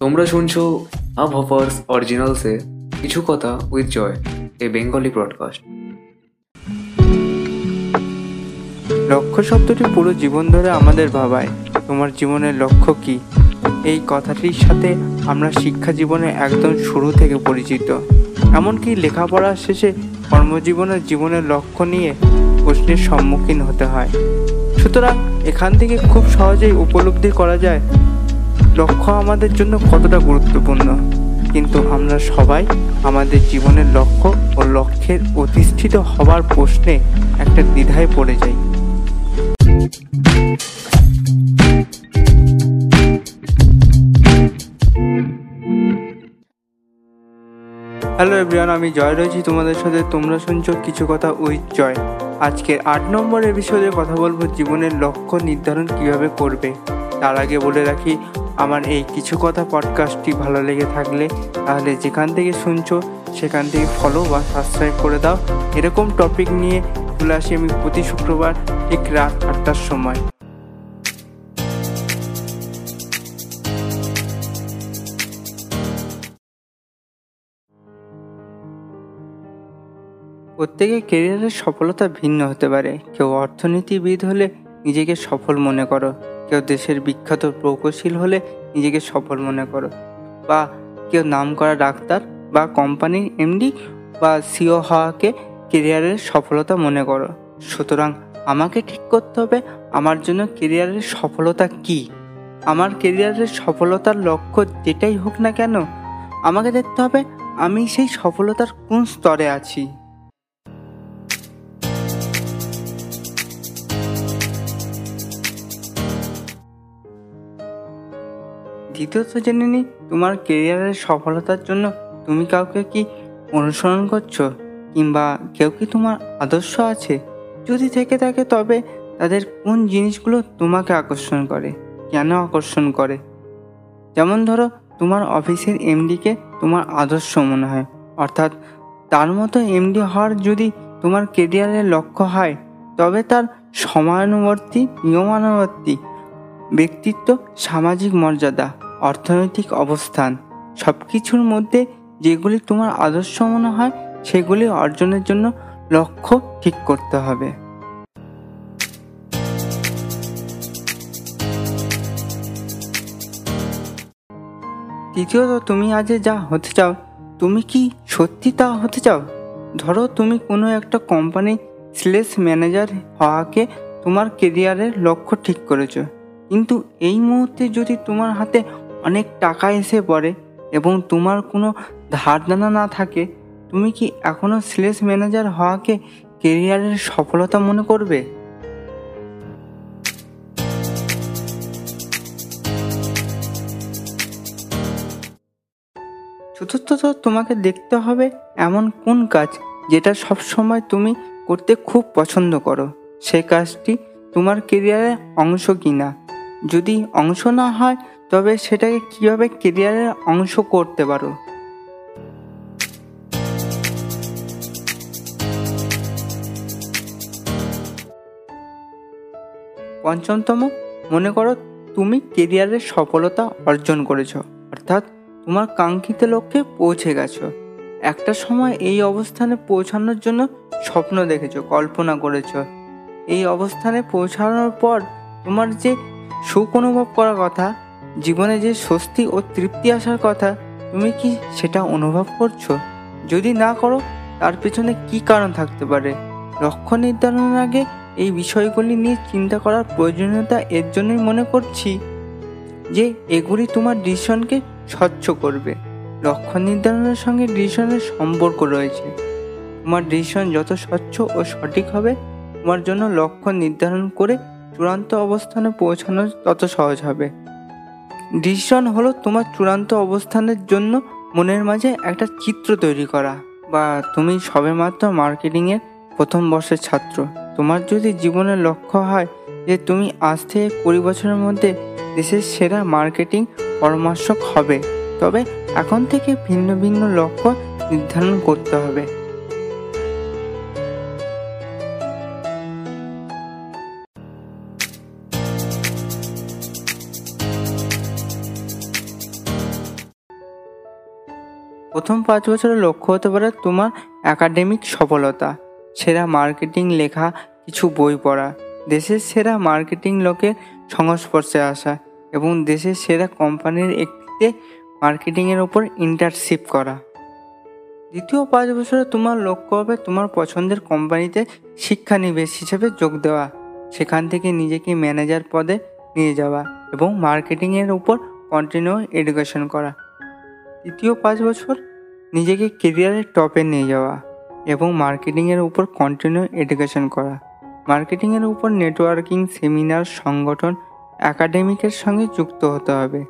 তোমরা শুনছো আব হপার্স অরিজিনালসে কিছু কথা with Joy a Bengali broadcast লক্ষ্য শব্দটি পুরো জীবন ধরে আমাদের ভাবায়। তোমার জীবনের লক্ষ্য কি? এই কথাটির সাথে আমরা শিক্ষা জীবনে একদম শুরু থেকে পরিচিত। এমনকি লেখাপড়া শেষে কর্মজীবনের জীবনের লক্ষ্য নিয়ে প্রশ্নের সম্মুখীন হতে হয়। সুতরাং এখান থেকে খুব সহজেই উপলব্ধি করা যায় লক্ষ্য আমাদের জন্য কতটা গুরুত্বপূর্ণ। কিন্তু আমরা সবাই আমাদের জীবনের লক্ষ্য ও লক্ষ্যের অধিষ্ঠিত হবার প্রশ্নে একটা দ্বিধায় পড়ে যাই। হ্যালো এভরিওয়ান আমি জয় রয়েছি। তোমাদের সাথে তোমরা শুনছো কিছু কথা উইথ জয়। আজকের আট নম্বর এপিসোডে কথা বলব জীবনের লক্ষ্য নির্ধারণ কীভাবে করবে। তার আগে বলে রাখি আমার এই কিছু কথা পডকাস্টটি ভালো লেগে থাকলে তাহলে যেখান থেকে শুনছো, সেখান থেকে ফলো বা সাবস্ক্রাইব করে দাও। এরকম টপিক নিয়ে চলে আসি আমি প্রতি শুক্রবার ঠিক রাত আটটার সময়। প্রত্যেকের কেরিয়ারের সফলতা ভিন্ন হতে পারে। কেউ অর্থনীতিবিদ হলে নিজেকে সফল মনে করো। কেউ দেশের বিখ্যাত প্রকৌশীল হলে নিজেকে সফল মনে করো। বা কেউ নাম করা ডাক্তার বা কোম্পানির এমডি বা সিও হওয়াকে কেরিয়ারের সফলতা মনে করো। সুতরাং আমাকে ঠিক করতে হবে আমার জন্য কেরিয়ারের সফলতা কি? আমার কেরিয়ারের সফলতার লক্ষ্য যেটাই হোক না কেন, আমাকে দেখতে হবে আমি সেই সফলতার কোন স্তরে আছি। দ্বিতীয়ত জেনে নিই, তোমার কেরিয়ারের সফলতার জন্য তুমি কাউকে কি অনুসরণ করছ? কিংবা কেউ কি তোমার আদর্শ আছে? যদি থেকে থাকে তবে তাদের কোন জিনিসগুলো তোমাকে আকর্ষণ করে? কেন আকর্ষণ করে? যেমন ধরো, তোমার অফিসের এমডিকে তোমার আদর্শ মনে হয়। অর্থাৎ তার মতো এমডি হওয়ার যদি তোমার কেরিয়ারের লক্ষ্য হয়, তবে তার সময়ানুবর্তী, নিয়মানুবর্তী ব্যক্তিত্ব সামাজিক মর্যাদা। অর্থনৈতিক অবস্থান সব কিছুর মধ্যে যেগুলি তোমার আদর্শ মনে হয়, সেগুলি অর্জনের জন্য লক্ষ্য ঠিক করতে হবে। তৃতীয়ত, তুমি আজ যা হতে চাও, তুমি কি সত্যি তা হতে চাও? ধরো, তুমি কোনো একটা কোম্পানি সেলস ম্যানেজার হওয়াকে তোমার কেরিয়ারের লক্ষ্য ঠিক করেছ। কিন্তু এই মুহূর্তে যদি তোমার হাতে অনেক টাকা এসে পড়ে এবং তোমার কোনো ধারদানা না থাকে, তুমি কি এখনও সেলস ম্যানেজার হওয়াকে কেরিয়ারের সফলতা মনে করবে? চতুর্থত তোমাকে দেখতে হবে এমন কোন কাজ যেটা সব সময় তুমি করতে খুব পছন্দ করো। সেই কাজটি তোমার কেরিয়ারের অংশ কিনা। যদি অংশ না হয় তবে সেটাকে কীভাবে কেরিয়ারের অংশ করতে পারো? পঞ্চমতম, মনে করো তুমি কেরিয়ারের সফলতা অর্জন করেছ, অর্থাৎ তোমার কাঙ্ক্ষিত লক্ষ্যে পৌঁছে গেছো। একটা সময় এই অবস্থানে পৌঁছানোর জন্য স্বপ্ন দেখেছ, কল্পনা করেছ। এই অবস্থানে পৌঁছানোর পর তোমার যে সুখ অনুভব করার কথা জীবনে যে স্বস্তি ও তৃপ্তি আসার কথা, তুমি কি সেটা অনুভব করছ? যদি না করো, তার পেছনে কি কারণ থাকতে পারে? লক্ষ্য নির্ধারণের আগে এই বিষয়গুলি নিয়ে চিন্তা করার প্রয়োজনীয়তা এর জন্যই মনে করছি যে, এগুলি তোমার ডিসিশনকে স্বচ্ছ করবে। লক্ষ্য নির্ধারণের সঙ্গে ডিসিশনের সম্পর্ক রয়েছে। তোমার ডিসিশন যত স্বচ্ছ ও সঠিক হবে, তোমার জন্য লক্ষ্য নির্ধারণ করে চূড়ান্ত অবস্থানে পৌঁছানো তত সহজ হবে। ডিসিশন হলো তোমার চূড়ান্ত অবস্থানের জন্য মনের মাঝে একটা চিত্র তৈরি করা বা তুমি সবেমাত্র মার্কেটিংয়ের প্রথম বর্ষের ছাত্র। তোমার যদি জীবনের লক্ষ্য হয় যে তুমি আজ থেকে কুড়ি বছরের মধ্যে দেশের সেরা মার্কেটিং পরামর্শক হবে, তবে এখন থেকে ভিন্ন ভিন্ন লক্ষ্য নির্ধারণ করতে হবে। প্রথম পাঁচ বছরের লক্ষ্য হতে পারে তোমার একাডেমিক সফলতা। সেরা মার্কেটিং লেখা, কিছু বই পড়া। দেশের সেরা মার্কেটিং লোকের সংস্পর্শে আসা এবং দেশের সেরা কোম্পানির একটিতে মার্কেটিংয়ের ওপর ইন্টার্নশিপ করা। দ্বিতীয় পাঁচ বছরে তোমার লক্ষ্য হবে তোমার পছন্দের কোম্পানিতে শিক্ষানিবেশ হিসেবে যোগ দেওয়া। সেখান থেকে নিজেকে ম্যানেজার পদে নিয়ে যাওয়া এবং মার্কেটিংয়ের উপর কন্টিনিউ এডুকেশন করা। তৃতীয় পাঁচ বছর নিজেকে কেরিয়ারের টপে নিয়ে যাওয়া এবং মার্কেটিংয়ের উপর কন্টিনিউ এডুকেশন করা। মার্কেটিংয়ের উপর নেটওয়ার্কিং সেমিনার সংগঠন একাডেমিকের সঙ্গে যুক্ত হতে হবে।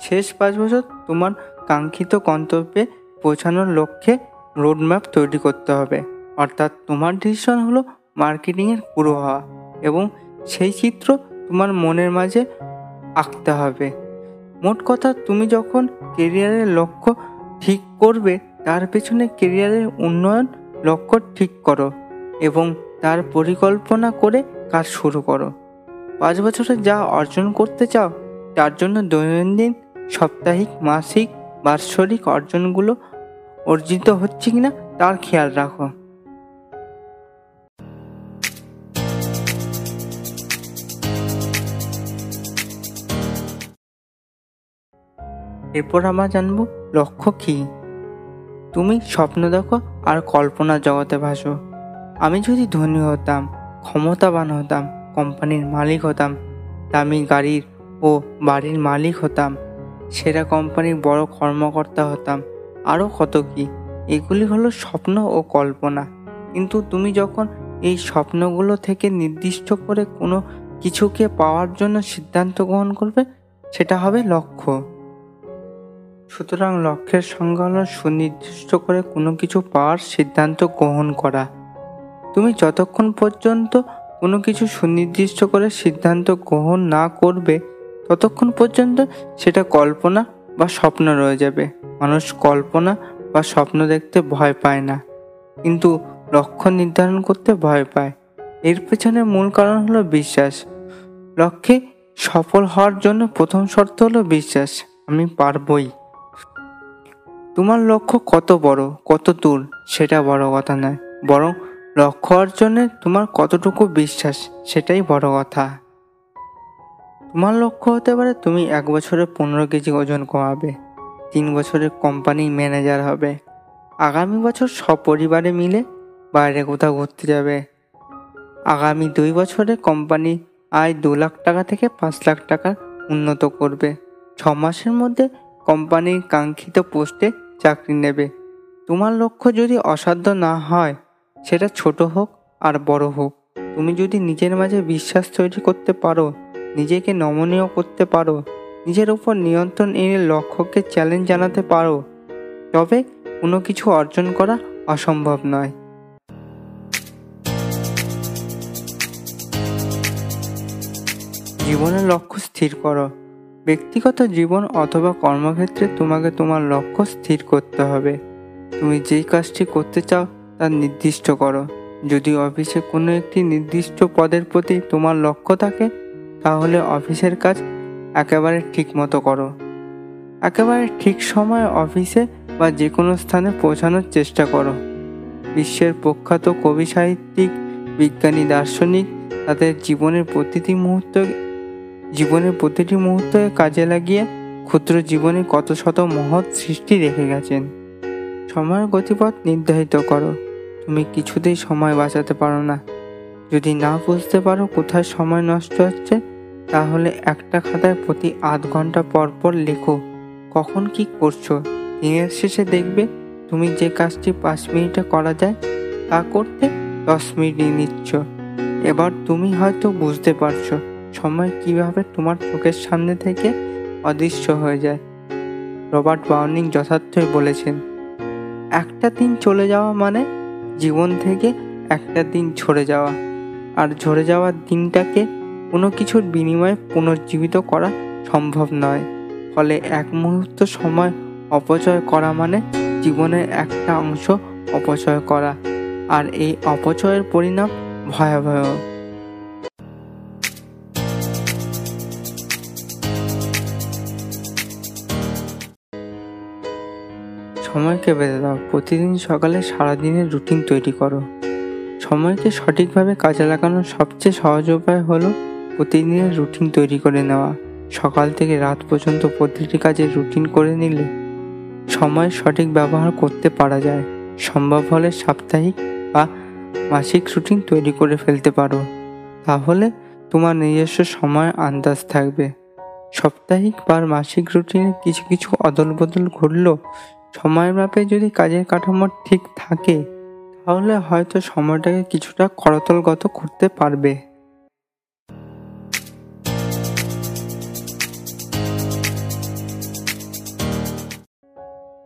শেষ পাঁচ বছর তোমার কাঙ্ক্ষিত গন্তব্যে পৌঁছানোর লক্ষ্যে রোডম্যাপ তৈরি করতে হবে। অর্থাৎ তোমার ডিসিশন হলো মার্কেটিংয়ের পুরো হওয়া এবং সেই চিত্র তোমার মনের মাঝে আঁকতে হবে। মোট কথা তুমি যখন কেরিয়ারের লক্ষ্য ঠিক করবে, তার পেছনে কেরিয়ারের উন্নয়ন লক্ষ্য ঠিক করো এবং তার পরিকল্পনা করে কাজ শুরু করো। পাঁচ বছরে যা অর্জন করতে চাও, তার জন্য দৈনন্দিন, সাপ্তাহিক, মাসিক, বাৎসরিক অর্জনগুলো অর্জিত হচ্ছে কিনা, তার খেয়াল রাখো। এরপর আমরা জানব লক্ষ্য কী? তুমি স্বপ্ন দেখো আর কল্পনা জগতে ভাসো। আমি যদি ধনী হতাম, ক্ষমতাবান হতাম, কোম্পানির মালিক হতাম, দামি গাড়ির ও বাড়ির মালিক হতাম, সেরা কোম্পানির বড় কর্মকর্তা হতাম আরও কত কি? এগুলি হলো স্বপ্ন ও কল্পনা। কিন্তু তুমি যখন এই স্বপ্নগুলো থেকে নির্দিষ্ট করে কোনো কিছুকে পাওয়ার জন্য সিদ্ধান্ত গ্রহণ করবে, সেটা হবে লক্ষ্য। সুতরাং লক্ষ্যের সংজ্ঞা সুনির্দিষ্ট করে কোনো কিছু পাওয়ার সিদ্ধান্ত গ্রহণ করা। তুমি যতক্ষণ পর্যন্ত কোনো কিছু সুনির্দিষ্ট করে সিদ্ধান্ত গ্রহণ না করবে, ততক্ষণ পর্যন্ত সেটা কল্পনা বা স্বপ্ন রয়ে যাবে। মানুষ কল্পনা বা স্বপ্ন দেখতে ভয় পায় না, কিন্তু লক্ষ্য নির্ধারণ করতে ভয় পায়। এর পেছনে মূল কারণ হলো বিশ্বাস। লক্ষ্যে সফল হওয়ার জন্য প্রথম শর্ত হলো বিশ্বাস। আমি পারবই। তোমার লক্ষ্য কত বড়, কত দূর, সেটা বড় কথা নয়। বরং লক্ষ্য অর্জনে তোমার কতটুকু বিশ্বাস, সেটাই বড় কথা। তোমার লক্ষ্য হতে পারে তুমি এক বছরে পনেরো কেজি ওজন কমাবে, তিন বছরে কোম্পানির ম্যানেজার হবে, আগামী বছর সপরিবারে মিলে বাইরে কোথাও ঘুরতে যাবে। আগামী দুই বছরে কোম্পানি আয় দু লাখ টাকা থেকে পাঁচ লাখ টাকা উন্নত করবে। ছ মাসের মধ্যে কোম্পানির কাঙ্ক্ষিত পোস্টে চাকরি নেবে। তোমার লক্ষ্য যদি অসাধ্য না হয়, সেটা ছোট হোক আর বড় হোক। তুমি যদি নিজের মাঝে বিশ্বাস তৈরি করতে পারো, নিজেকে নমনীয় করতে পারো, নিজের উপর নিয়ন্ত্রণ এনে লক্ষ্যকে চ্যালেঞ্জ জানাতে পারো, তবে কোনো কিছু অর্জন করা অসম্ভব নয়। জীবনের লক্ষ্য স্থির করো। ব্যক্তিগত জীবন অথবা কর্মক্ষেত্রে তোমাকে তোমার লক্ষ্য স্থির করতে হবে। তুমি যেই কাজটি করতে চাও, তা নির্দিষ্ট করো। যদি অফিসে কোনো একটি নির্দিষ্ট পদের প্রতি তোমার লক্ষ্য থাকে, তাহলে অফিসের কাজ একেবারে ঠিক মতো করো। একেবারে ঠিক সময়ে অফিসে বা যে কোনো স্থানে পৌঁছানোর চেষ্টা করো। বিশ্বের প্রখ্যাত কবি সাহিত্যিক, বিজ্ঞানী, দার্শনিক, তাদের জীবনের প্রতিটি মুহূর্ত জীবনের প্রতিটি মুহূর্তে কাজে লাগিয়ে ক্ষুদ্র জীবনে কত শত মহৎ সৃষ্টি রেখে গেছেন। সময়ের গতিপথ নির্ধারিত করো। তুমি কিছুতেই সময় বাঁচাতে পারো না। যদি না বুঝতে পারো কোথায় সময় নষ্ট হচ্ছে, তাহলে একটা খাতায় প্রতি আধ ঘণ্টা পর পর লেখো, কখন কি করছ। দিনের শেষে দেখবে তুমি যে কাজটি পাঁচ মিনিটে করা যায়, তা করতে দশ মিনিট নিচ্ছ। এবার তুমি হয়তো বুঝতে পারছ। সময় কীভাবে তোমার চোখের সামনে থেকে অদৃশ্য হয়ে যায়? রবার্ট বাউনিং যথার্থই বলেছেন, একটা দিন চলে যাওয়া মানে জীবন থেকে একটা দিন ঝরে যাওয়া। আর ঝরে যাওয়ার দিনটাকে কোনো কিছুর বিনিময়ে পুনর্জীবিত করা সম্ভব নয়। ফলে এক মুহূর্ত সময় অপচয় করা মানে জীবনের একটা অংশ অপচয় করা। আর এই অপচয়ের পরিণাম ভয়াবহ। সময়কে বেঁধে দাও। প্রতিদিন সকালে সারাদিনের রুটিন তৈরি করো। সময়কে সঠিকভাবে কাজে লাগানোর সবচেয়ে সহজ উপায় হলো প্রতিদিনের রুটিন তৈরি করে নেওয়া। সকাল থেকে রাত পর্যন্ত প্রতিটি কাজের রুটিন করে নিলে সময় সঠিক ব্যবহার করতে পারা যায়। সম্ভব হলে সাপ্তাহিক বা মাসিক রুটিন তৈরি করে ফেলতে পারো। তাহলে তোমার নিজস্ব সময় আন্দাজ থাকবে। সাপ্তাহিক বা মাসিক রুটিনে কিছু কিছু অদল বদল ঘটলেও সময়ের মাপে যদি কাজের কাঠামো ঠিক থাকে, তাহলে হয়তো সময়টাকে কিছুটা করতলগত করতে পারবে।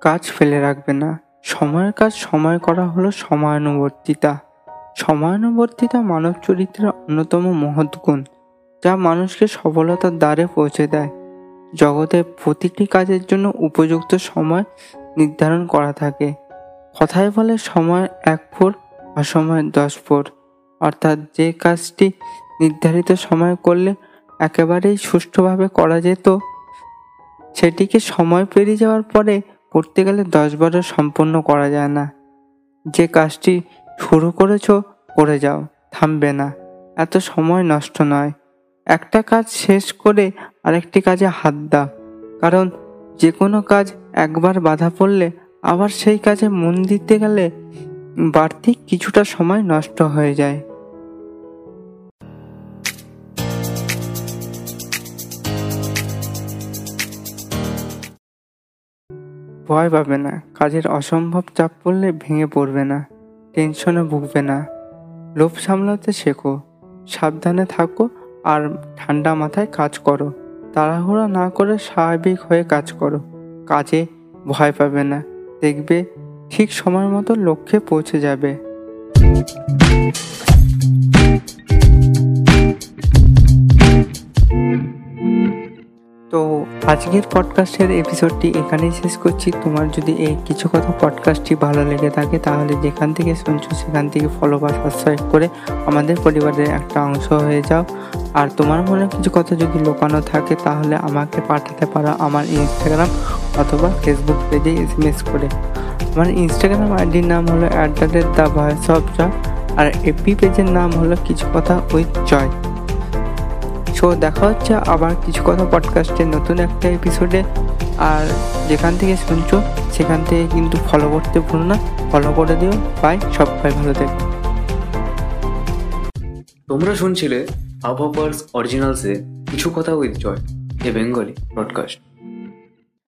কাজ ফেলে রাখবে না। সময়ের কাজ সময় করা হলো সময়ানুবর্তিতা সময়ানুবর্তিতা মানব চরিত্রের অন্যতম মহৎ গুণ, যা মানুষকে সফলতার দ্বারে পৌঁছে দেয়। জগতে প্রতিটি কাজের জন্য উপযুক্ত সময় নির্ধারণ করা থাকে। কথায় বলে সময় এক ফোর অসময় দশ ফোর অর্থাৎ যে কাজটি নির্ধারিত সময় করলে একেবারেই সুষ্ঠুভাবে করা যেত, সেটিকে সময় পেরিয়ে যাওয়ার পরে করতে গেলে দশ বারো সম্পন্ন করা যায় না। যে কাজটি শুরু করেছ, করে যাও, থামবে না। এত সময় নষ্ট নয়। একটা কাজ শেষ করে আরেকটি কাজে হাত দাও। কারণ যে কোনো কাজ একবার বাধা পড়লে আবার সেই কাজে মন দিতে গেলে বাড়তি কিছুটা সময় নষ্ট হয়ে যায়। ভয় পাবে না, কাজের অসম্ভব চাপ পড়লে ভেঙে পড়বে না, টেনশনে ভুগবে না। লোভ সামলাতে শেখো, সাবধানে থাকো আর ঠান্ডা মাথায় কাজ করো, তাড়াহুড়া না করে স্বাভাবিক হয়ে কাজ করো। কাজে ভয় পাবে না। দেখবে ঠিক সময় মতো লক্ষ্যে পৌঁছে যাবে। তো আজকের পডকাস্টের এপিসোডটি এখানেই শেষ করছি। তোমার যদি এই কিছু কথা পডকাস্টটি ভালো লেগে থাকে, তাহলে যেখান থেকে শুনছো সেখান থেকে ফলো বা সাবস্ক্রাইব করে আমাদের পরিবারের একটা অংশ হয়ে যাও। আর তোমার মনে কিছু কথা যদি লোকানো থাকে, তাহলে আমাকে পাঠাতে পারো আমার ইনস্টাগ্রাম অথবা ফেসবুক পেজে এস এম এস করে। আমার ইনস্টাগ্রাম আইডির নাম হলো at the rate the voice of Joy আর এপি পেজের নাম হলো কিছু কথা উইথ জয় সো দেখা হচ্ছে আবার কিছু কথা পডকাস্টের নতুন একটা এপিসোডে আর যেখান থেকে শুনছো, সেখান থেকে কিন্তু ফলো করতে ভুলো না। ফলো করে দিও। বাই সবাই ভালো থেকো। তোমরা শুনছিলে আবহাওয়ার্স অরিজিনালসে কিছু কথা with Joy a Bengali podcast